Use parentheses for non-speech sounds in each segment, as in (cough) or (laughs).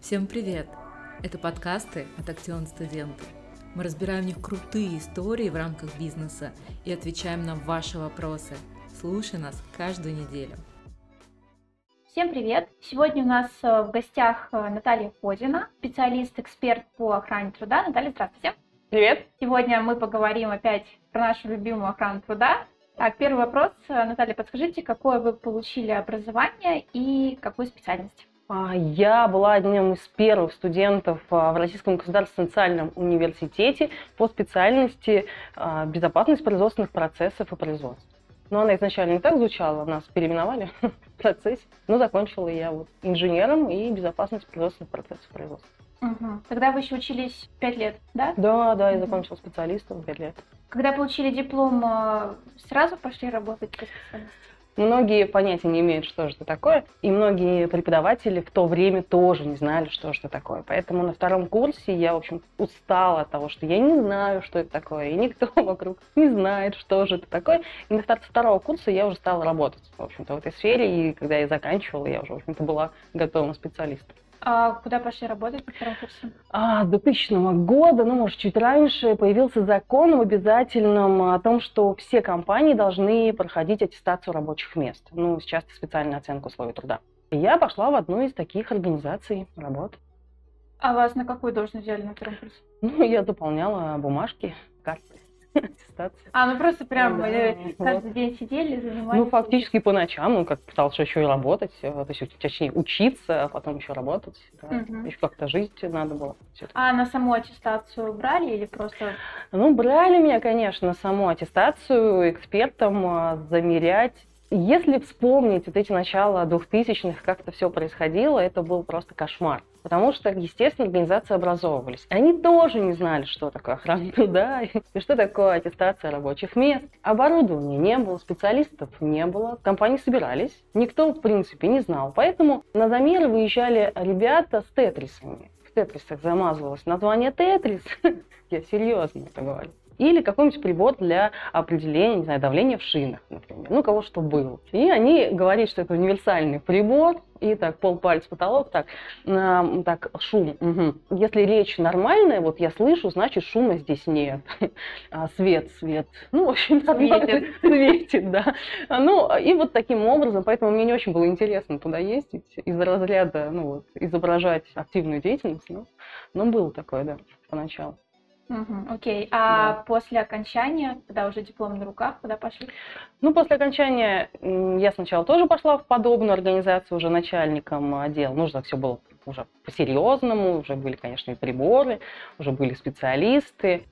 Всем привет! Это подкасты от Актион Студенты. Мы разбираем в них крутые истории в рамках бизнеса и отвечаем на ваши вопросы. Слушай нас каждую неделю. Всем привет! Сегодня у нас э, в гостях э, Наталья Ходина, специалист-эксперт по охране труда. Наталья, здравствуйте! Привет! Сегодня мы поговорим опять про нашу любимую охрану труда. Так, первый вопрос. Наталья, подскажите, какое вы получили образование и какую специальность? А, я была одним из первых студентов а, в Российском государственном социальном университете по специальности а, безопасность производственных процессов и производств. Но она изначально не так звучала, нас переименовали (laughs) в процессе. Но закончила я вот инженером и безопасность производственных процессов производства. Угу. Тогда вы еще учились пять лет, да? Да, да, я закончила специалистом пять лет. Когда получили диплом, сразу пошли работать по специальности? Многие понятия не имеют, что же это такое, и многие преподаватели в то время тоже не знали, что же это такое. Поэтому на втором курсе я, в общем, устала от того, что я не знаю, что это такое, и никто (laughs) вокруг не знает, что же это такое. И на второго курса я уже стала работать, в общем-то, в этой сфере, и когда я заканчивала, я уже, в общем-то, была готовым специалистом. А куда пошли работать на втором курсе? А, с 2000 года, ну, может, чуть раньше, появился закон в обязательном о том, что все компании должны проходить аттестацию рабочих мест. Ну, сейчас специальную оценку условий труда. И я пошла в одну из таких организаций работать. А вас на какую должность взяли на втором курсе? Ну, я заполняла бумажки, карты аттестации. А, ну просто прям да, э, каждый вот. день сидели, занимались? Ну, фактически по ночам, ну, как пытался еще и работать, э, то есть, точнее, учиться, а потом еще работать. Да. Угу. Еще как-то жить надо было. А на саму аттестацию брали или просто? Ну, брали меня, конечно, саму аттестацию экспертам а, замерять если вспомнить вот эти начала 2000-х, как это все происходило, это был просто кошмар. Потому что, естественно, организации образовывались. Они тоже не знали, что такое охрана (laughs) труда и что такое аттестация рабочих мест. Оборудования не было, специалистов не было, компании собирались. Никто, в принципе, не знал. Поэтому на замеры выезжали ребята с тетрисами. В тетрисах замазывалось название тетрис. (laughs) Я серьезно это говорю или какой-нибудь прибор для определения, не знаю, давления в шинах, например, ну, кого что было. И они говорят, что это универсальный прибор, и так полпальца потолок, так, э, так, шум. Угу. Если речь нормальная, вот я слышу, значит шума здесь нет. (laughs) А, свет, свет. Ну, в общем, светит. светит, да. Ну, и вот таким образом, поэтому мне не очень было интересно туда ездить, из разряда, ну, вот, изображать активную деятельность, но, но было такое, да, поначалу. Угу, окей. А да. после окончания, когда уже диплом на руках, куда пошли? Ну, после окончания я сначала тоже пошла в подобную организацию уже начальником отдела. Нужно все было уже по-серьезному, уже были, конечно, и приборы, уже были специалисты.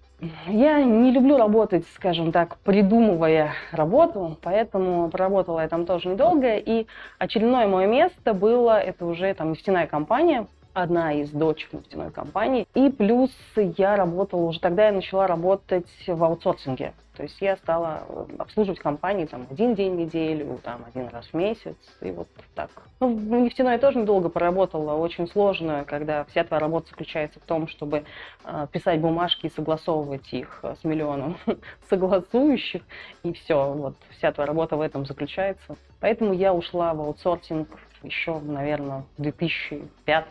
Я не люблю работать, скажем так, придумывая работу, поэтому проработала я там тоже недолго. И очередное мое место было, это уже там нефтяная компания, одна из дочек нефтяной компании. И плюс я работала, уже тогда я начала работать в аутсорсинге. То есть я стала э, обслуживать компании там один день в неделю, там один раз в месяц, и вот так. Ну, в нефтяной тоже недолго поработала, очень сложно, когда вся твоя работа заключается в том, чтобы э, писать бумажки и согласовывать их с миллионом (laughs) согласующих, и все, вот вся твоя работа в этом заключается. Поэтому я ушла в аутсорсинг еще, наверное, в 2005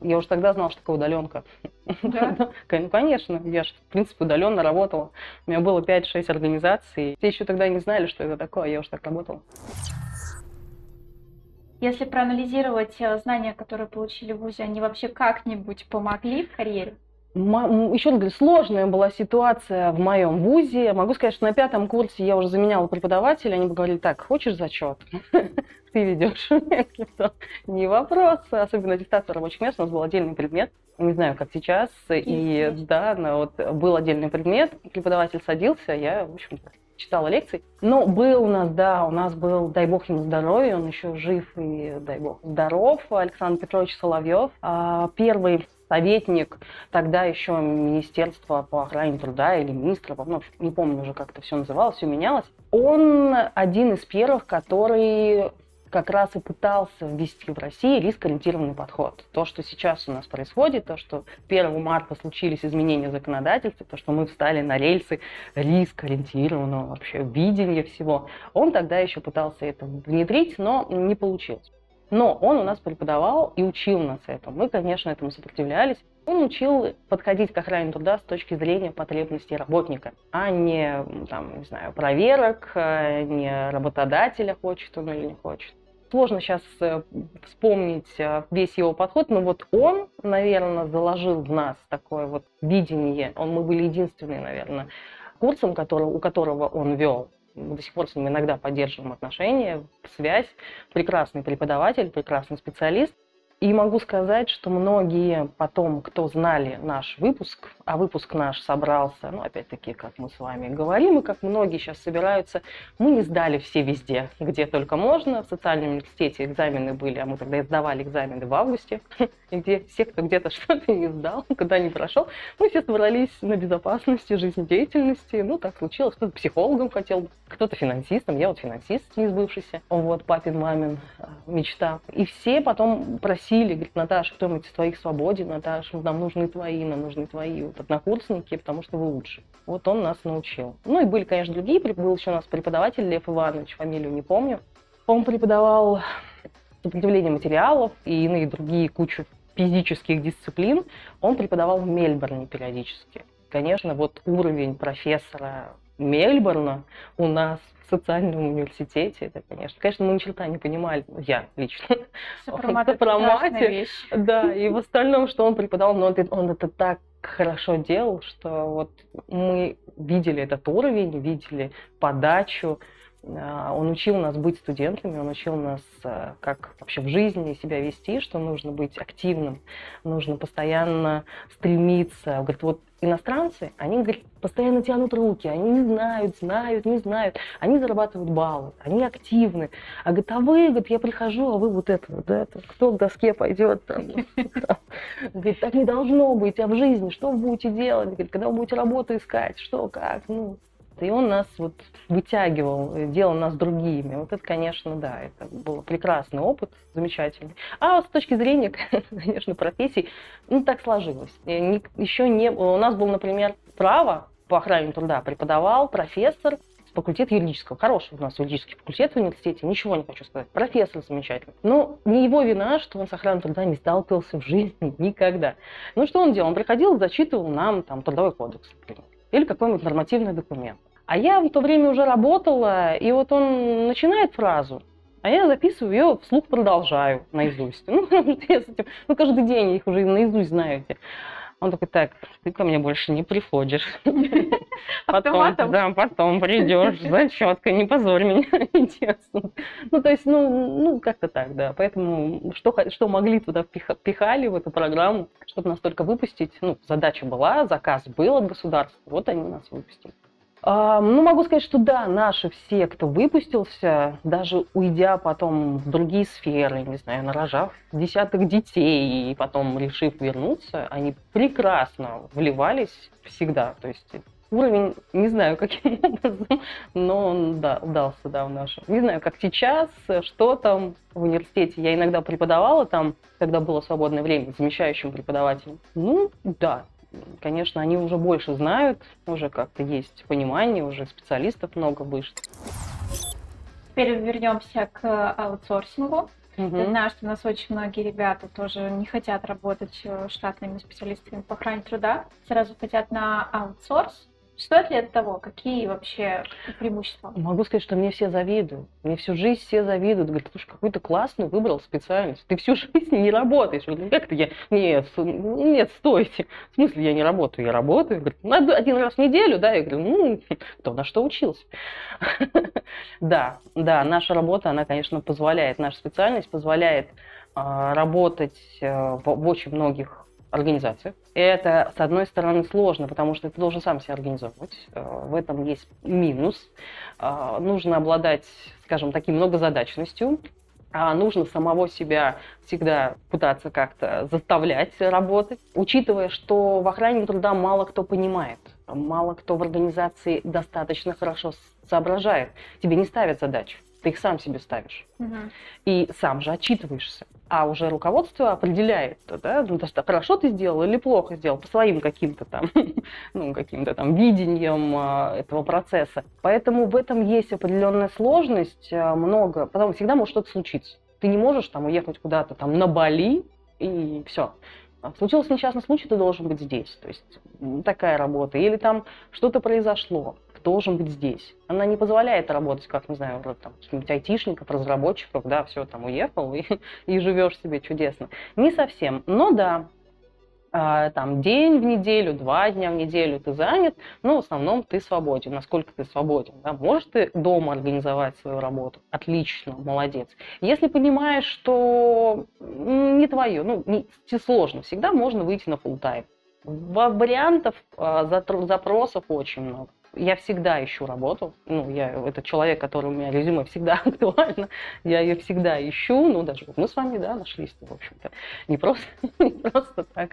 я уже тогда знала, что такое удаленка. Да? (laughs) ну, конечно, я же, в принципе, удаленно работала. У меня было 5-6 организаций. Все еще тогда не знали, что это такое, я уже так работала. Если проанализировать э, знания, которые получили в ВУЗе, они вообще как-нибудь помогли в карьере? Еще говорю, сложная была ситуация в моем ВУЗе. Могу сказать, что на пятом курсе я уже заменяла преподавателя. Они говорили, так, хочешь зачет? (laughs) Ты ведешь. Не вопрос. Особенно аттестация рабочих мест. У нас был отдельный предмет. Не знаю, как сейчас. И да, вот был отдельный предмет. Преподаватель садился, я, в общем-то, читала лекции. Но был у нас, да, у нас был, дай бог ему здоровья, он еще жив и, дай бог, здоров, Александр Петрович Соловьев. А, первый советник тогда еще Министерства по охране труда или министра, ну, не помню уже, как это все называлось, все менялось. Он один из первых, который как раз и пытался ввести в России риск-ориентированный подход. То, что сейчас у нас происходит, то, что 1 марта случились изменения законодательства, то, что мы встали на рельсы риск-ориентированного вообще видения всего, он тогда еще пытался это внедрить, но не получилось. Но он у нас преподавал и учил нас этому. Мы, конечно, этому сопротивлялись. Он учил подходить к охране труда с точки зрения потребностей работника, а не, там, не знаю, проверок, э, не работодателя, хочет он или не хочет. Сложно сейчас э, вспомнить э, весь его подход, но вот он, наверное, заложил в нас такое вот видение. Он, мы были единственные, наверное, курсом, который, у которого он вел. Мы до сих пор с ним иногда поддерживаем отношения, связь. Прекрасный преподаватель, прекрасный специалист. И могу сказать, что многие потом, кто знали наш выпуск, а выпуск наш собрался, ну, опять-таки, как мы с вами говорим, и как многие сейчас собираются, мы не сдали все везде, где только можно. В социальном университете экзамены были, а мы тогда сдавали экзамены в августе, (laughs) где все, кто где-то (laughs) что-то не сдал, куда не прошел, мы все собрались на безопасности, жизнедеятельности. Ну, так случилось. Кто-то психологом хотел, кто-то финансистом, я вот финансист не сбывшийся, вот, папин, мамин э, мечта. И все потом просили просили, говорит, Наташа, кто-нибудь из твоих свободен, Наташа, нам нужны твои, нам нужны твои вот, однокурсники, потому что вы лучше. Вот он нас научил. Ну и были, конечно, другие, был еще у нас преподаватель Лев Иванович, фамилию не помню. Он преподавал сопротивление материалов и иные другие кучу физических дисциплин. Он преподавал в Мельбурне периодически. Конечно, вот уровень профессора Мельбурна у нас социальном университете, это, конечно, конечно, мы ни черта не понимали, я лично, Сопромате, (laughs) да, и в (laughs) остальном, что он преподавал, но он, это так хорошо делал, что вот мы видели этот уровень, видели подачу, он учил нас быть студентами, он учил нас, а, как вообще в жизни себя вести, что нужно быть активным, нужно постоянно стремиться. Он говорит, вот иностранцы, они, говорит, постоянно тянут руки, они не знают, знают, не знают, они зарабатывают баллы, они активны. А говорит, а вы, говорит, я прихожу, а вы вот это, вот это, кто к доске пойдет? Там, (laughs) Говорит, так не должно быть, а в жизни что вы будете делать? Говорит, когда вы будете работу искать, что, как, ну, и он нас вот вытягивал, э, делал нас другими. Вот это, конечно, да, это был прекрасный опыт, замечательный. А с точки зрения, (laughs) конечно, профессий, ну, так сложилось. Еще не... У нас был, например, право по охране труда преподавал профессор с факультета юридического. Хороший у нас юридический факультет в университете, ничего не хочу сказать. Профессор замечательный. Но не его вина, что он с охраной труда не сталкивался в жизни (laughs) никогда. Ну, что он делал? Он приходил, зачитывал нам там трудовой кодекс, например, или какой-нибудь нормативный документ. А я в то время уже работала, и вот он начинает фразу, а я записываю ее, вслух продолжаю наизусть. (laughs) Ну, ну, каждый день их уже наизусть знаю. Он такой, так, ты ко мне больше не приходишь. (laughs) Потом, да, потом придешь, зачетка, не позорь меня. (laughs) Ну, то есть, ну, ну как-то так, да. Поэтому что, что могли туда пихали в эту программу, чтобы нас только выпустить. Ну, задача была, заказ был от государства, вот они нас выпустили. Ну, могу сказать, что да, наши все, кто выпустился, даже уйдя потом в другие сферы, не знаю, нарожав десяток детей и потом решив вернуться, они прекрасно вливались всегда. То есть уровень, не знаю, каким образом, но он да, удался, да, в нашем. Не знаю, как сейчас, что там в университете. Я иногда преподавала там, когда было свободное время, замещающим преподавателем. Ну, да, конечно, они уже больше знают, уже как-то есть понимание, уже специалистов много выше. Теперь вернемся к аутсорсингу. Угу. Я знаю, что у нас очень многие ребята тоже не хотят работать э, штатными специалистами по охране труда, сразу хотят на аутсорс. Стоит ли это того? Какие вообще преимущества? Могу сказать, что мне все завидуют. Мне всю жизнь все завидуют. Говорят, слушай, какую-то классную выбрал специальность. Ты всю (laughs) жизнь не работаешь. Говорю, как это я? Нет, нет, стойте. В смысле я не работаю? Я работаю. Говорит, надо один раз в неделю, да? Я говорю, ну, (laughs) кто на что учился? (laughs) Да, да, наша работа, она, конечно, позволяет, наша специальность позволяет а, работать э, в очень многих организациях. Это, с одной стороны, сложно, потому что ты должен сам себя организовывать. Э, в этом есть минус. Э, нужно обладать, скажем, таким многозадачностью. А нужно самого себя всегда пытаться как-то заставлять работать, учитывая, что в охране труда мало кто понимает, мало кто в организации достаточно хорошо соображает. Тебе не ставят задачу ты их сам себе ставишь. Угу. И сам же отчитываешься. А уже руководство определяет, да, ну, то, хорошо ты сделал или плохо сделал по своим каким-то там, (laughs) ну, каким-то там видением а, этого процесса. Поэтому в этом есть определенная сложность, а, много, потом всегда может что-то случиться. ты не можешь там уехать куда-то там на Бали и все. Случился несчастный случай, ты должен быть здесь. То есть такая работа. Или там что-то произошло, должен быть здесь. Она не позволяет работать, как, не знаю, вроде там каких-нибудь айтишников, разработчиков, да, все, там уехал и, (laughs) и живешь себе чудесно. Не совсем. Но да, а, там день в неделю, два дня в неделю ты занят, но в основном ты свободен. Насколько ты свободен? Да? Можешь ты дома организовать свою работу? Отлично, молодец. Если понимаешь, что не твое, ну, не, сложно, всегда можно выйти на time. Вариантов, а, запросов очень много я всегда ищу работу. Ну, я это человек, который у меня резюме всегда (laughs) актуально. Я ее всегда ищу. Ну, даже вот мы с вами, да, нашлись, в общем-то. Не просто, (laughs) не просто так.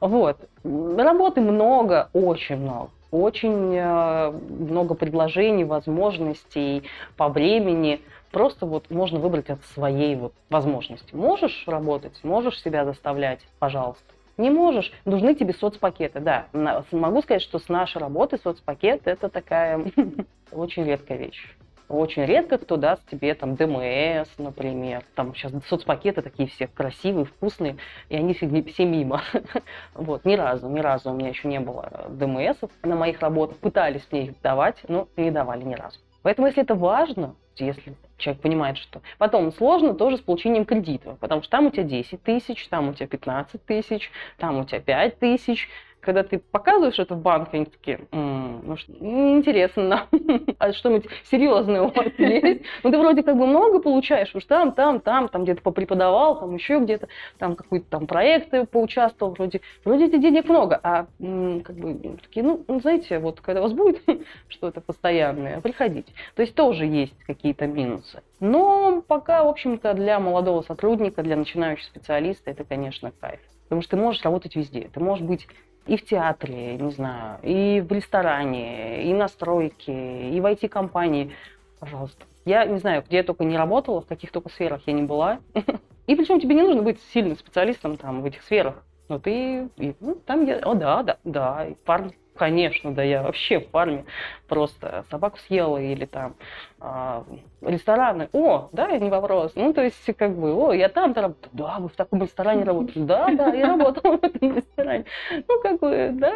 Вот. Работы много, очень много. Очень э, много предложений, возможностей по времени. Просто вот можно выбрать от своей вот возможности. Можешь работать, можешь себя заставлять, пожалуйста. Не можешь, нужны тебе соцпакеты. Да, могу сказать, что с нашей работы соцпакет это такая (laughs) очень редкая вещь. Очень редко кто даст тебе там ДМС, например. Там сейчас соцпакеты такие все красивые, вкусные, и они все мимо. (laughs) вот, ни разу, ни разу у меня еще не было ДМСов на моих работах. Пытались мне их давать, но не давали ни разу. Поэтому, если это важно, если человек понимает, что... Потом сложно тоже с получением кредитов, потому что там у тебя 10 тысяч, там у тебя 15 тысяч, там у тебя 5 тысяч, когда ты показываешь это в банке, они такие, м-м, ну, что, интересно, (laughs) а что-нибудь серьезное у вас есть? (laughs) Ну, ты вроде как бы много получаешь, уж там, там, там, там где-то попреподавал, там еще где-то, там какой-то там проекты поучаствовал, вроде, вроде денег много, а как бы такие, ну, ну, знаете, вот когда у вас будет (laughs) что-то постоянное, приходите. То есть тоже есть какие-то минусы. Но пока, в общем-то, для молодого сотрудника, для начинающего специалиста это, конечно, кайф. Потому что ты можешь работать везде. Ты можешь быть и в театре, не знаю, и в ресторане, и на стройке, и в IT-компании. Пожалуйста. Я не знаю, где я только не работала, в каких только сферах я не была. (laughs) И причем тебе не нужно быть сильным специалистом там в этих сферах. Но ты, и, ну, там я, о, да, да, да, парни Конечно, да, я вообще в фарме просто собаку съела или там э, рестораны. О, да, не вопрос. Ну, то есть, как бы, о, я там-то работаю. Да, вы в таком ресторане работали. Да, да, я работала в этом ресторане. Ну, как бы, да.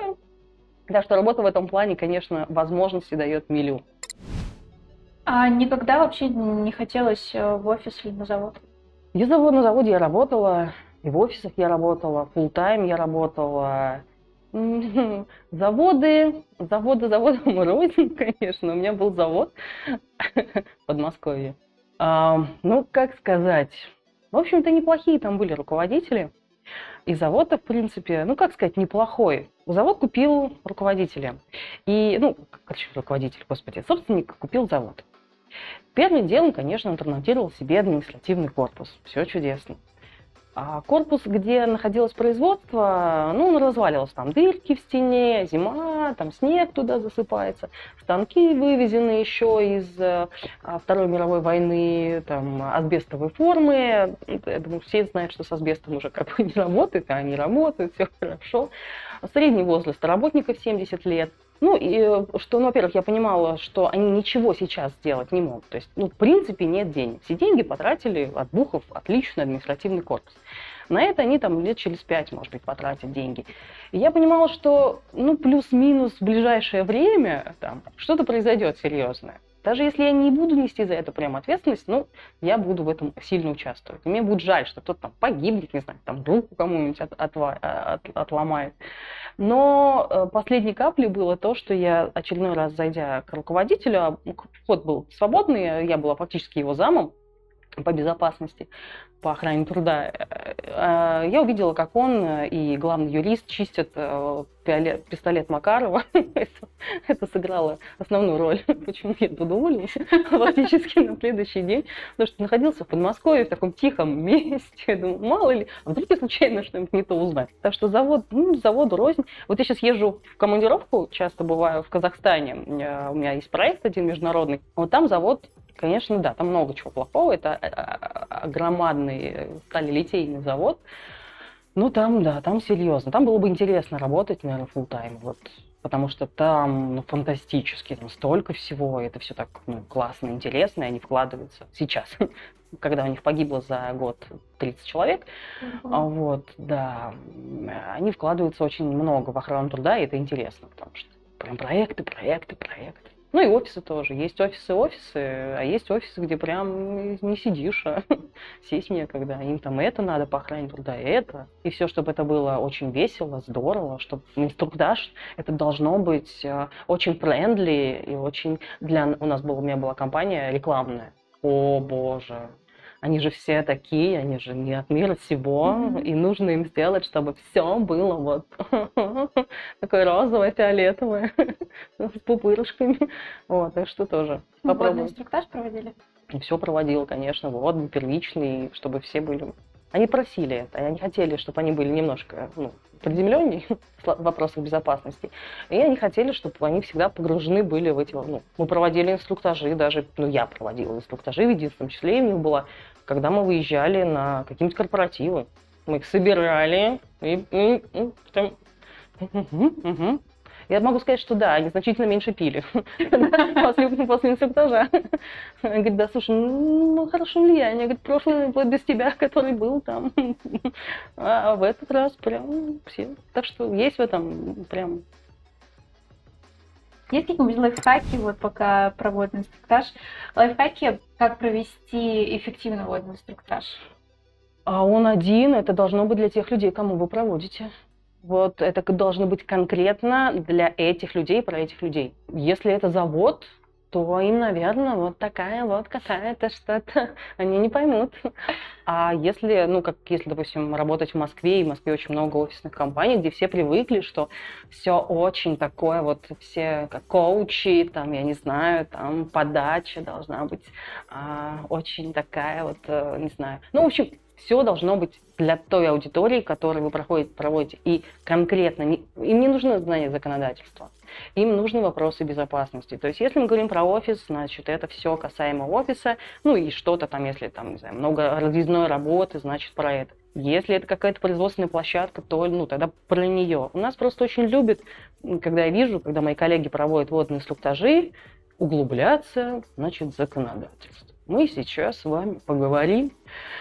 Так что работа в этом плане, конечно, возможности дает милю. А никогда вообще не хотелось э, в офис или на завод? Я завод на заводе я работала, и в офисах я работала, full тайм я работала, (laughs) Заводы, заводы, заводы (laughs) рознь, конечно. У меня был завод (laughs) в Подмосковье. А, ну, как сказать, в общем-то, неплохие там были руководители. И завод в принципе, ну, как сказать, неплохой. Завод купил руководителя. И, ну, короче, руководитель, господи, собственник купил завод. Первым делом, конечно, он транслировал себе административный корпус. Все чудесно. А корпус, где находилось производство, ну, он разваливался. Там дырки в стене, зима, там снег туда засыпается. Станки вывезены еще из а, Второй мировой войны, там, асбестовой формы. Я думаю, все знают, что с асбестом уже как бы (laughs) не работает, а они работают, все хорошо. Средний возраст работников 70 лет. Ну, и что, ну, во-первых, я понимала, что они ничего сейчас сделать не могут. То есть, ну, в принципе, нет денег. Все деньги потратили от Бухов, отличный административный корпус. На это они там лет через пять, может быть, потратят деньги. И я понимала, что, ну, плюс-минус в ближайшее время там что-то произойдет серьезное. Даже если я не буду нести за это прям ответственность, ну, я буду в этом сильно участвовать. И мне будет жаль, что кто-то там погибнет, не знаю, там руку кому-нибудь от, от, от, отломает. Но э, последней каплей было то, что я очередной раз, зайдя к руководителю, а, вход был свободный, я была фактически его замом, по безопасности, по охране труда, э, э, я увидела, как он и главный юрист чистят э, пистолет Макарова. (laughs) Это сыграло основную роль, (laughs) почему я туда уволилась (laughs) фактически на следующий день, потому что находился в Подмосковье в таком тихом месте. Я думаю, мало ли, а вдруг я случайно что-нибудь не то узнаю. Так что завод, ну, заводу рознь. Вот я сейчас езжу в командировку, часто бываю в Казахстане, у меня есть проект один международный, вот там завод Конечно, да, там много чего плохого. Это э, э, громадный сталелитейный завод. Ну, там, да, там серьезно. Там было бы интересно работать, наверное, full time. Вот потому что там ну, фантастически, там столько всего, это все так ну, классно, интересно, и они вкладываются сейчас, (laughs) когда у них погибло за год 30 человек, mm-hmm. вот, да, они вкладываются очень много в охрану труда, и это интересно, потому что прям проекты, проекты, проекты. Ну и офисы тоже. Есть офисы-офисы, а есть офисы, где прям не сидишь, а (laughs) сесть некогда. Им там это надо по охране труда, это. И все, чтобы это было очень весело, здорово, чтобы инструктаж, это должно быть э, очень френдли и очень для... У нас был, у меня была компания рекламная. О, боже, они же все такие, они же не от мира сего, mm-hmm. и нужно им сделать, чтобы все было вот (laughs) такое розовое, фиолетовое, (laughs) с пупырышками. Вот, так что тоже ну, попробуем. инструктаж проводили? Все проводил, конечно, вот, первичный, чтобы все были они просили это, они хотели, чтобы они были немножко ну, приземленнее (laughs) в вопросах безопасности. И они хотели, чтобы они всегда погружены были в эти... Ну, мы проводили инструктажи, даже, ну, я проводила инструктажи, в единственном числе и у них было, когда мы выезжали на какие-нибудь корпоративы. Мы их собирали и, и, и там, (laughs) угу, угу, я могу сказать, что да, они значительно меньше пили (laughs) после, инструктажа. Говорит, да, слушай, ну, хорошо влияние. Говорит, прошлый вот без тебя, (laughs) который был там. А в этот раз прям все. Так что есть в этом прям есть какие-нибудь лайфхаки, вот пока проводят инструктаж? Лайфхаки, как провести эффективно водный инструктаж? А он один, это должно быть для тех людей, кому вы проводите. Вот это должно быть конкретно для этих людей, про этих людей. Если это завод, то им, наверное, вот такая вот какая-то что-то, (laughs) они не поймут. А если, ну, как если, допустим, работать в Москве, и в Москве очень много офисных компаний, где все привыкли, что все очень такое, вот все как коучи, там, я не знаю, там, подача должна быть а, очень такая вот, э, не знаю. Ну, в общем, все должно быть для той аудитории, которую вы проходите, проводите. И конкретно, не, им не нужно знание законодательства, им нужны вопросы безопасности. То есть, если мы говорим про офис, значит, это все касаемо офиса, ну и что-то там, если там, не знаю, много разъездной работы, значит, про это. Если это какая-то производственная площадка, то ну, тогда про нее. У нас просто очень любят, когда я вижу, когда мои коллеги проводят водные инструктажи, углубляться, значит, законодательство мы сейчас с вами поговорим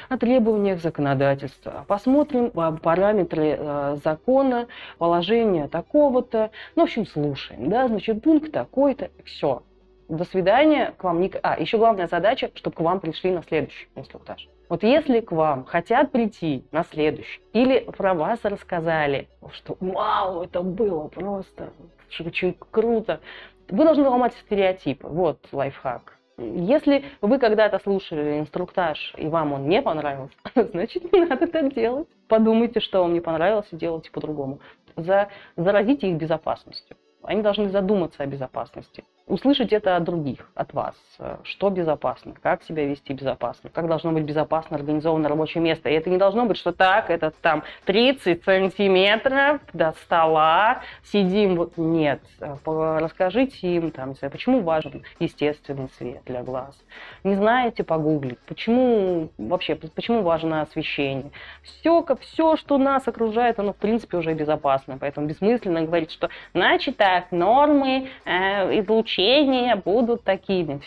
о требованиях законодательства, посмотрим параметры э, закона, положение такого-то. Ну, в общем, слушаем, да, значит, пункт такой-то, все. До свидания, к вам не... А, еще главная задача, чтобы к вам пришли на следующий инструктаж. Вот если к вам хотят прийти на следующий, или про вас рассказали, что вау, это было просто очень круто, вы должны ломать стереотипы. Вот лайфхак. Если вы когда-то слушали инструктаж, и вам он не понравился, (laughs) значит, не надо так делать. Подумайте, что вам не понравилось, и делайте по-другому. За, заразите их безопасностью. Они должны задуматься о безопасности услышать это от других, от вас. Что безопасно, как себя вести безопасно, как должно быть безопасно организовано рабочее место. И это не должно быть, что так, это там 30 сантиметров до стола, сидим. Вот. Нет, э, расскажите им, там, почему важен естественный свет для глаз. Не знаете, погуглить, почему вообще, почему важно освещение. Все, все, что нас окружает, оно в принципе уже безопасно. Поэтому бессмысленно говорить, что значит так, нормы э, излучения ощущения будут такими.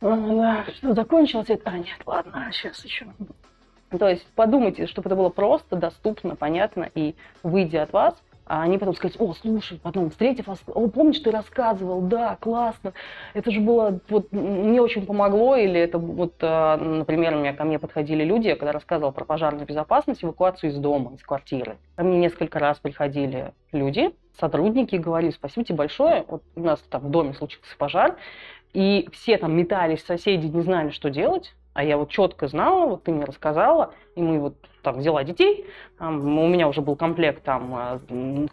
Да, что, закончилось это? А, нет, ладно, сейчас еще. То есть подумайте, чтобы это было просто, доступно, понятно, и выйдя от вас, а они потом сказать, о, слушай, потом встретив вас, о, помнишь, ты рассказывал, да, классно, это же было, вот, мне очень помогло, или это вот, а, например, у меня ко мне подходили люди, когда рассказывала про пожарную безопасность, эвакуацию из дома, из квартиры. Ко мне несколько раз приходили люди, сотрудники, говорили, спасибо тебе большое, вот у нас там в доме случился пожар, и все там метались, соседи не знали, что делать, а я вот четко знала, вот ты мне рассказала, и мы вот там взяла детей, там, у меня уже был комплект там а,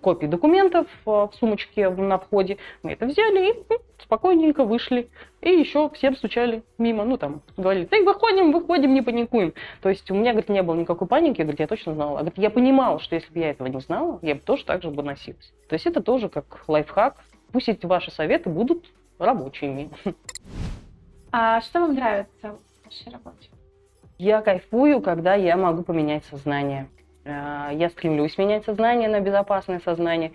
копий документов а, в сумочке на входе, мы это взяли и спокойненько вышли, и еще всем стучали мимо, ну там, говорили, да выходим, выходим, не паникуем. То есть у меня, говорит, не было никакой паники, я, говорит, я точно знала. Говорит, я понимала, что если бы я этого не знала, я бы тоже так же бы носилась. То есть это тоже как лайфхак, пусть эти ваши советы будут рабочими. (laughs) А что вам нравится? вашей работе? Я кайфую, когда я могу поменять сознание. Э, я стремлюсь менять сознание на безопасное сознание.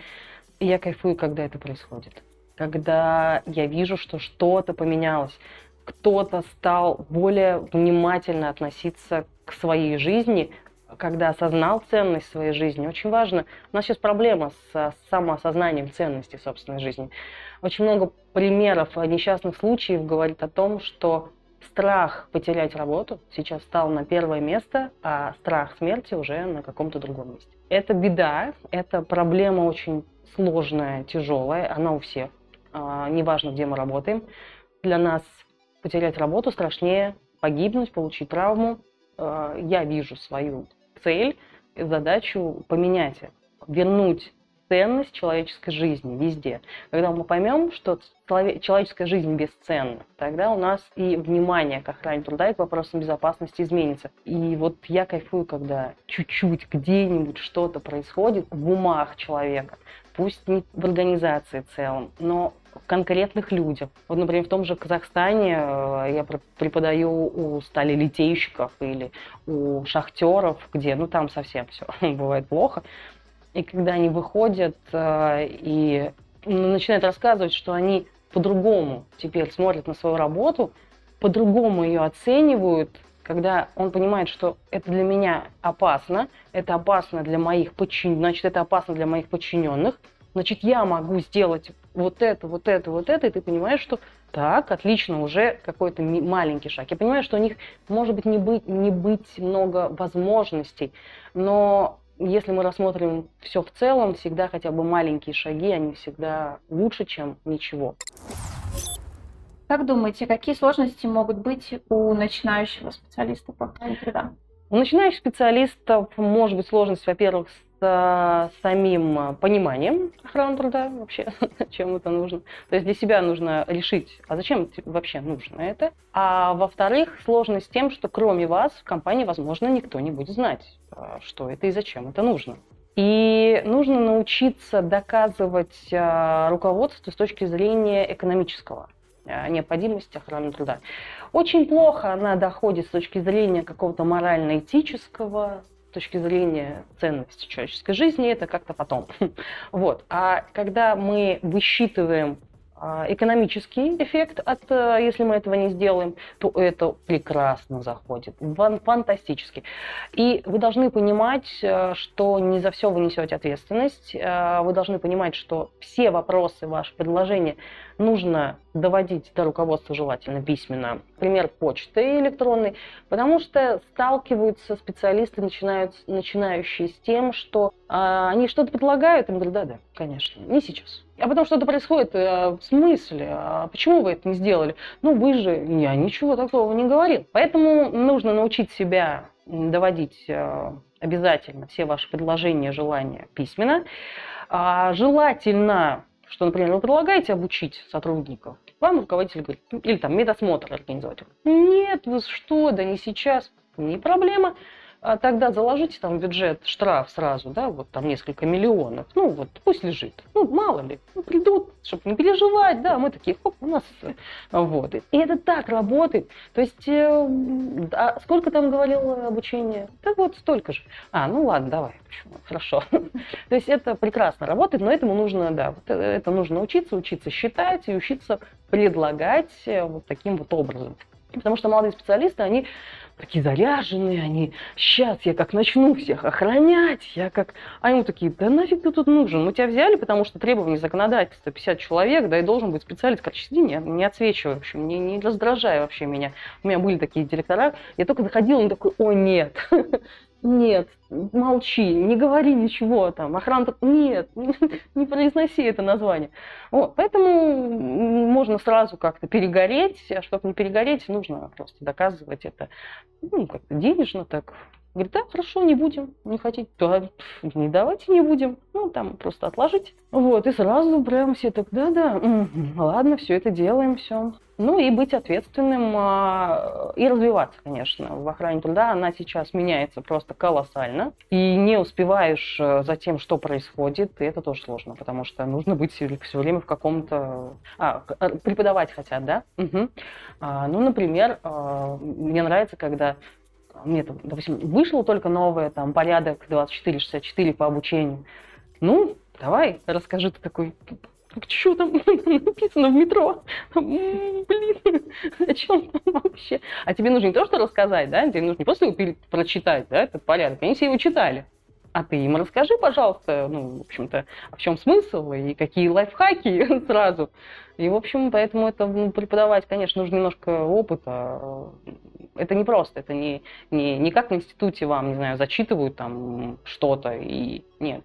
И я кайфую, когда это происходит. Когда я вижу, что что-то поменялось. Кто-то стал более внимательно относиться к своей жизни, когда осознал ценность своей жизни. Очень важно. У нас сейчас проблема с самоосознанием ценности собственной жизни. Очень много примеров несчастных случаев говорит о том, что страх потерять работу сейчас стал на первое место, а страх смерти уже на каком-то другом месте. Это беда, это проблема очень сложная, тяжелая, она у всех. А, неважно, где мы работаем. Для нас потерять работу страшнее погибнуть, получить травму. А, я вижу свою цель, задачу поменять, вернуть ценность человеческой жизни везде. Когда мы поймем, что человеческая жизнь бесценна, тогда у нас и внимание к охране труда и к вопросам безопасности изменится. И вот я кайфую, когда чуть-чуть где-нибудь что-то происходит в умах человека, пусть не в организации в целом, но в конкретных людях. Вот, например, в том же Казахстане э, я преподаю у сталелитейщиков или у шахтеров, где, ну, там совсем все (laughs) бывает плохо. И когда они выходят э, и начинают рассказывать, что они по-другому теперь смотрят на свою работу, по-другому ее оценивают, когда он понимает, что это для меня опасно, это опасно для моих подчиненных, значит, это опасно для моих подчиненных, значит, я могу сделать вот это, вот это, вот это, и ты понимаешь, что так, отлично, уже какой-то маленький шаг. Я понимаю, что у них может быть не быть, не быть много возможностей, но если мы рассмотрим все в целом, всегда хотя бы маленькие шаги, они всегда лучше, чем ничего. Как думаете, какие сложности могут быть у начинающего специалиста по охране труда? У начинающих специалистов может быть сложность, во-первых, с самим пониманием охраны труда вообще, (laughs) чем это нужно. То есть для себя нужно решить, а зачем вообще нужно это. А во-вторых, сложность с тем, что кроме вас в компании, возможно, никто не будет знать, а, что это и зачем это нужно. И нужно научиться доказывать а, руководству с точки зрения экономического необходимости охраны труда. Очень плохо она доходит с точки зрения какого-то морально-этического, с точки зрения ценности человеческой жизни, это как-то потом. (laughs) Вот. А когда мы высчитываем а, экономический эффект от, э, если мы этого не сделаем, то это прекрасно заходит, фантастически. И вы должны понимать, э, что не за все вы несете ответственность. Э, вы должны понимать, что все вопросы, ваши предложения нужно доводить до руководства желательно письменно, например, почты электронной, потому что сталкиваются специалисты, начинают, начинающие с тем, что а, они что-то предлагают, им говорят, да-да, конечно, не сейчас. А потом что-то происходит, а, в смысле, а почему вы это не сделали? Ну, вы же, я ничего такого не говорил. Поэтому нужно научить себя доводить а, обязательно все ваши предложения, желания письменно. А, желательно что, например, вы предлагаете обучить сотрудников, вам руководитель говорит, или там медосмотр организовать. Нет, вы что, да не сейчас. Не проблема тогда заложите там бюджет, штраф сразу, да, вот там несколько миллионов, ну вот пусть лежит, ну мало ли, ну, придут, чтобы не переживать, да, мы такие, хоп, у нас, вот. И это так работает, то есть, э, а сколько там говорил обучение? Да вот столько же. А, ну ладно, давай, хорошо. (laughs) То есть это прекрасно работает, но этому нужно, да, вот это нужно учиться, учиться считать и учиться предлагать э, вот таким вот образом. Потому что молодые специалисты, они такие заряженные, они, сейчас я как начну всех охранять, я как... А ему такие, да нафиг ты тут нужен? Мы тебя взяли, потому что требования законодательства 50 человек, да, и должен быть специалист. Короче, сиди, не, не отсвечивай вообще, не, не раздражай вообще меня. У меня были такие директора, я только заходила, он такой, о нет, (laughs) нет, молчи, не говори ничего там, охрана, нет, (laughs) не произноси это название. Вот, поэтому можно сразу как-то перегореть, а чтобы не перегореть, нужно просто доказывать это, ну, как-то денежно так. Говорит, да, хорошо, не будем, не хотите, да, не давайте не будем, ну, там, просто отложить. Вот, и сразу прям все так, да-да, ладно, все это делаем, все. Ну и быть ответственным а, и развиваться, конечно. В охране труда она сейчас меняется просто колоссально. И не успеваешь э, за тем, что происходит, и это тоже сложно, потому что нужно быть все время в каком-то... А, э, преподавать хотят, да? Угу. А, ну, например, а, мне нравится, когда нет, допустим, вышло только новое, там, порядок 24-64 по обучению. Ну, давай, расскажи ты такой, что там (laughs) написано в метро? Блин, (laughs) о чем там вообще? А тебе нужно не то, что рассказать, да? Тебе нужно не просто прочитать, да, этот порядок. Они все его читали. А ты им расскажи, пожалуйста, ну, в общем-то, в чем смысл и какие лайфхаки (laughs) сразу. И, в общем, поэтому это ну, преподавать, конечно, нужно немножко опыта. Это не просто, это не, не, не как в институте вам, не знаю, зачитывают там что-то и нет.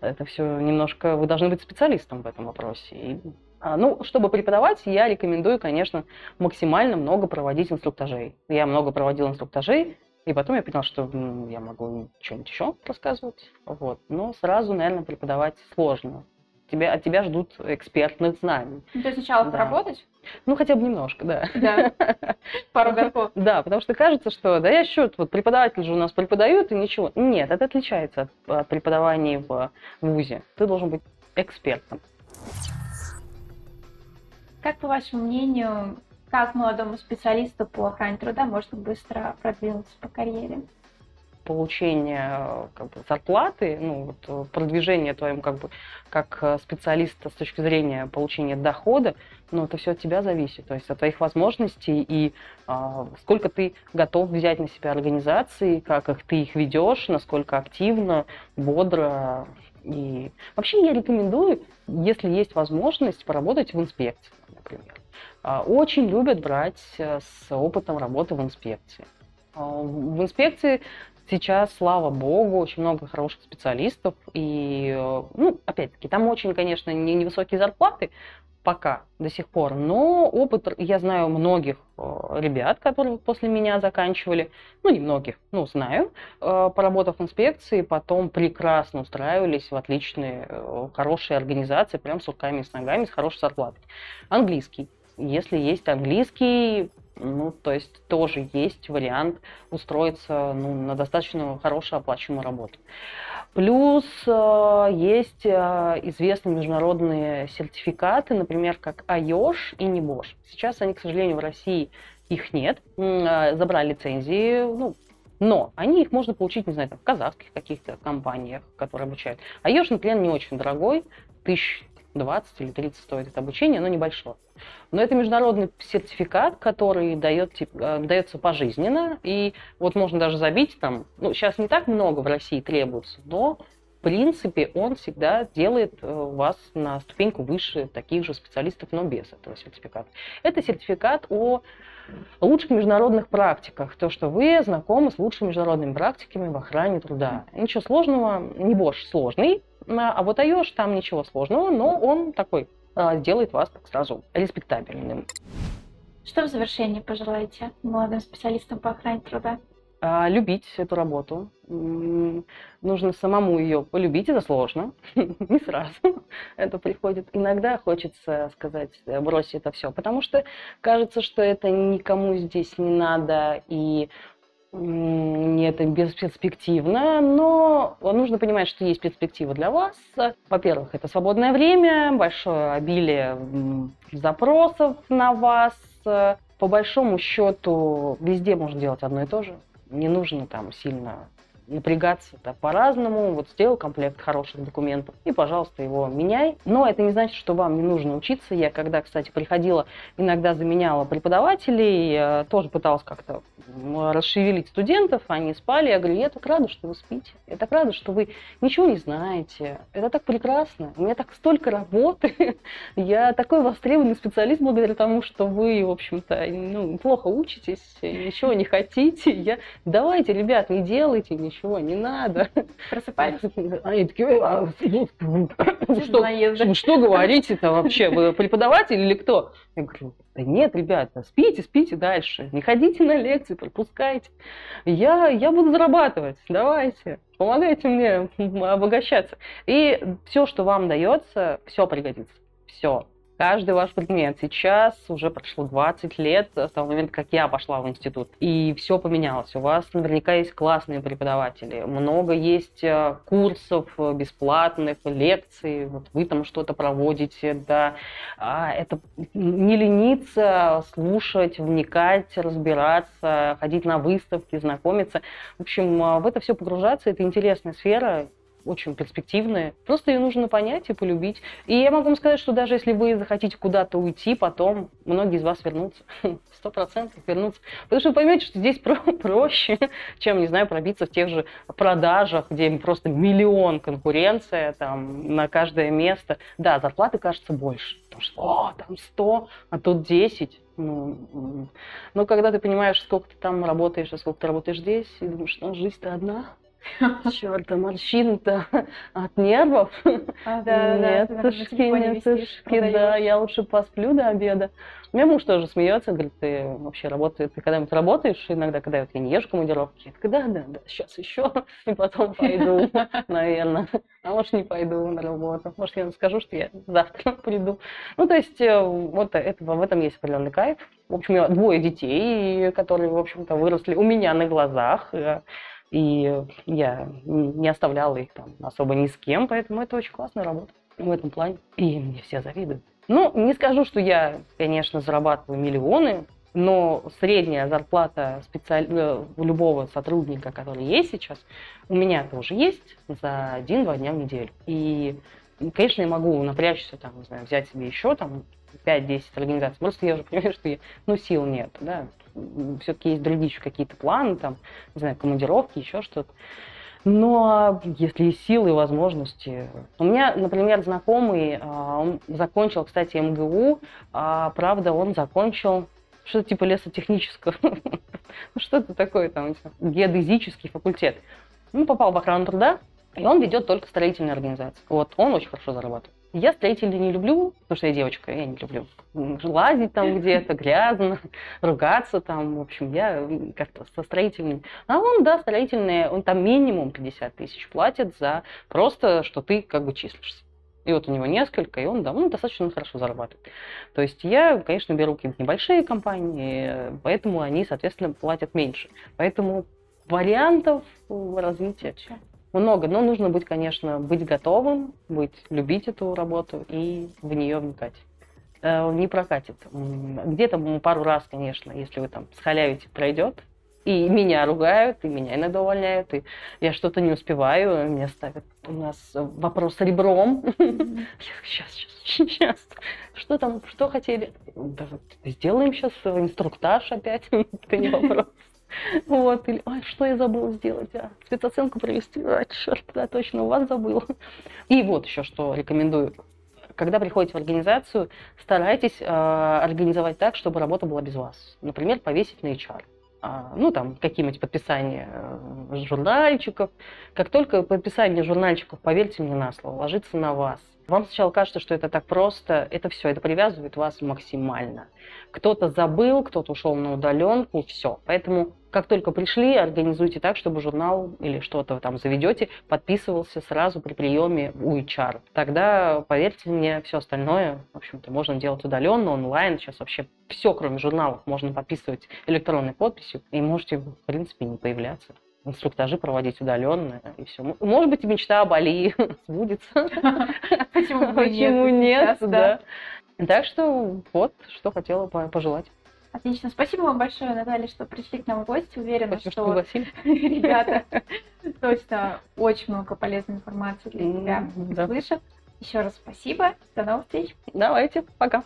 Это все немножко, вы должны быть специалистом в этом вопросе. И, а, ну, чтобы преподавать, я рекомендую, конечно, максимально много проводить инструктажей. Я много проводила инструктажей, и потом я поняла, что я могу что-нибудь еще рассказывать. Вот. Но сразу, наверное, преподавать сложно. Тебя, от тебя ждут экспертных знаний. Ну, то есть сначала да. поработать? Ну, хотя бы немножко, да. Да, (laughs) пару годков. Да, потому что кажется, что, да я счет, вот преподаватель же у нас преподает и ничего. Нет, это отличается от, от преподавания в ВУЗе. Ты должен быть экспертом. Как, по вашему мнению, как молодому специалисту по охране труда можно быстро продвинуться по карьере? получение как бы, зарплаты, ну, вот, э, продвижение твоим как бы как э, специалиста с точки зрения получения дохода, ну, это все от тебя зависит, то есть от твоих возможностей и а, сколько ты готов взять на себя организации, как их ты их ведешь, насколько активно, бодро. И вообще я рекомендую, если есть возможность, поработать в инспекции, например. А, очень любят брать э, с опытом работы в инспекции. А, в инспекции сейчас, слава богу, очень много хороших специалистов. И, э, ну, опять-таки, там очень, конечно, не невысокие зарплаты пока, до сих пор. Но опыт, я знаю многих э, ребят, которые после меня заканчивали, ну, не многих, ну, знаю, поработав в инспекции, потом прекрасно устраивались в отличные, хорошие организации, прям с руками и с ногами, с хорошей зарплатой. Английский если есть английский, ну, то есть тоже есть вариант устроиться ну, на достаточно хорошую оплачиваемую работу. Плюс э, есть э, известные международные сертификаты, например, как IOSH и NIBOSH. Сейчас они, к сожалению, в России их нет. Э, забрали лицензии, ну, но они их можно получить, не знаю, там, в казахских каких-то компаниях, которые обучают. IOSH, например, не очень дорогой, тысяч 20 или 30 стоит это обучение, оно небольшое. Но это международный сертификат, который дает, э, дается пожизненно, и вот можно даже забить там, ну, сейчас не так много в России требуется, но в принципе он всегда делает э, вас на ступеньку выше таких же специалистов, но без этого сертификата. Это сертификат о лучших международных практиках, то, что вы знакомы с лучшими международными практиками в охране труда. Ничего сложного, не больше сложный, а вот iOS там ничего сложного, но он такой а, сделает вас так сразу респектабельным. Что в завершении пожелаете молодым специалистам по охране труда? А, любить эту работу. Нужно самому ее полюбить, это сложно, (laughs) не сразу это приходит. Иногда хочется сказать, бросить это все, потому что кажется, что это никому здесь не надо, и это бесперспективно, но нужно понимать, что есть перспектива для вас. Во-первых, это свободное время, большое обилие запросов на вас. По большому счету, везде можно делать одно и то же. Не нужно там сильно напрягаться да, по-разному. Вот сделал комплект хороших документов и, пожалуйста, его меняй. Но это не значит, что вам не нужно учиться. Я когда, кстати, приходила, иногда заменяла преподавателей, тоже пыталась как-то расшевелить студентов, они спали. Я говорю, я так рада, что вы спите. Я так рада, что вы ничего не знаете. Это так прекрасно. У меня так столько работы. (laughs) Я такой востребованный специалист благодаря тому, что вы, в общем-то, ну, плохо учитесь, ничего не хотите. Я... Давайте, ребят, не делайте ничего ничего не надо. Просыпались? Они такие, а, что, что говорите-то вообще? Вы преподаватель или кто? Я говорю, да нет, ребята, спите, спите дальше. Не ходите на лекции, пропускайте. Я, я буду зарабатывать, давайте. Помогайте мне обогащаться. И все, что вам дается, все пригодится. Все. Каждый ваш предмет. Сейчас уже прошло 20 лет с того момента, как я пошла в институт, и все поменялось. У вас наверняка есть классные преподаватели, много есть э, курсов э, бесплатных, лекций, вот вы там что-то проводите, да. А это не лениться, слушать, вникать, разбираться, ходить на выставки, знакомиться. В общем, э, в это все погружаться, это интересная сфера, очень перспективная. Просто ее нужно понять и полюбить. И я могу вам сказать, что даже если вы захотите куда-то уйти, потом многие из вас вернутся. (laughs) Сто процентов вернутся. Потому что вы поймете, что здесь про (laughs) проще, чем, не знаю, пробиться в тех же продажах, где просто миллион конкуренция там на каждое место. Да, зарплаты кажется больше. Потому что, о, там 100, а тут 10. Ну, но когда ты понимаешь, сколько ты там работаешь, а сколько ты работаешь здесь, и думаешь, ну, жизнь-то одна, (laughs) Черт, а морщин-то (laughs) от нервов. А, да, нет, да, тушки, нет, тушки, да, я лучше посплю до обеда. У меня муж тоже смеется, говорит, ты вообще работаешь, ты когда-нибудь работаешь иногда, когда вот я не езжу в командировки? Я такая, да, да, да, сейчас еще, (laughs) и потом пойду, наверное. А может, не пойду на работу. Может, я скажу, что я завтра приду. Ну, то есть, э, вот это, в этом есть определенный кайф. В общем, у меня двое детей, которые, в общем-то, выросли у меня на глазах. И я не оставляла их там особо ни с кем, поэтому это очень классная работа в этом плане. И мне все завидуют. Ну, не скажу, что я, конечно, зарабатываю миллионы, но средняя зарплата специаль... Э, любого сотрудника, который есть сейчас, у меня тоже есть за один-два дня в неделю. И, конечно, я могу напрячься, там, не знаю, взять себе еще там 5-10 организаций. Просто я уже понимаю, что я, ну, сил нет, да. Все-таки есть другие еще какие-то планы, там, не знаю, командировки, еще что-то. Но если есть силы и возможности... У меня, например, знакомый, а, он закончил, кстати, МГУ, а, правда, он закончил что-то типа лесотехнического. (laughs) Ну, что-то такое там, геодезический факультет. Ну, попал в охрану труда, и он ведет только строительные организации. Вот, он очень хорошо зарабатывает. Я строителей не люблю, потому что я девочка, я не люблю лазить там (laughs) где-то, грязно, ругаться там. В общем, я как-то со строительными. А он, да, строительные, он там минимум 50 тысяч платит за просто, что ты как бы числишься. И вот у него несколько, и он да, ну, достаточно хорошо зарабатывает. То есть я, конечно, беру какие-то небольшие компании, поэтому они, соответственно, платят меньше. Поэтому вариантов развития много, но нужно быть, конечно, быть готовым, быть, любить эту работу и в нее вникать. Э, не прокатит. Где-то пару раз, конечно, если вы там схалявите, пройдет. И меня ругают, и меня иногда увольняют, и я что-то не успеваю, меня ставят у нас вопрос ребром. Сейчас, сейчас, сейчас. Что там, что хотели? сделаем сейчас инструктаж опять, (laughs) это не вопрос. Вот, или, ой, что я забыла сделать, а, спецоценку провести, а, черт, да, точно, у вас забыл. И вот еще что рекомендую. Когда приходите в организацию, старайтесь э, организовать так, чтобы работа была без вас. Например, повесить на HR а, ну, там, какие-нибудь подписания э, журнальчиков. Как только подписание журнальчиков, поверьте мне на слово, ложится на вас. Вам сначала кажется, что это так просто, это все, это привязывает вас максимально. Кто-то забыл, кто-то ушел на удаленку, все. Поэтому как только пришли, организуйте так, чтобы журнал или что-то там заведете, подписывался сразу при приеме у HR. Тогда, поверьте мне, все остальное, в общем-то, можно делать удаленно, онлайн. Сейчас вообще все, кроме журналов, можно подписывать электронной подписью, и можете, в принципе, не появляться инструктажи проводить удаленно, и все. Может быть, мечта о Бали (laughs) сбудется. Почему нет? Да. Так что вот, что хотела пожелать. Отлично. Спасибо вам большое, Наталья, что пришли к нам в гости. Уверена, Спасибо, что, что (laughs) ребята точно очень много полезной информации для себя да. услышат. Еще раз спасибо. До новых встреч. Давайте. Пока.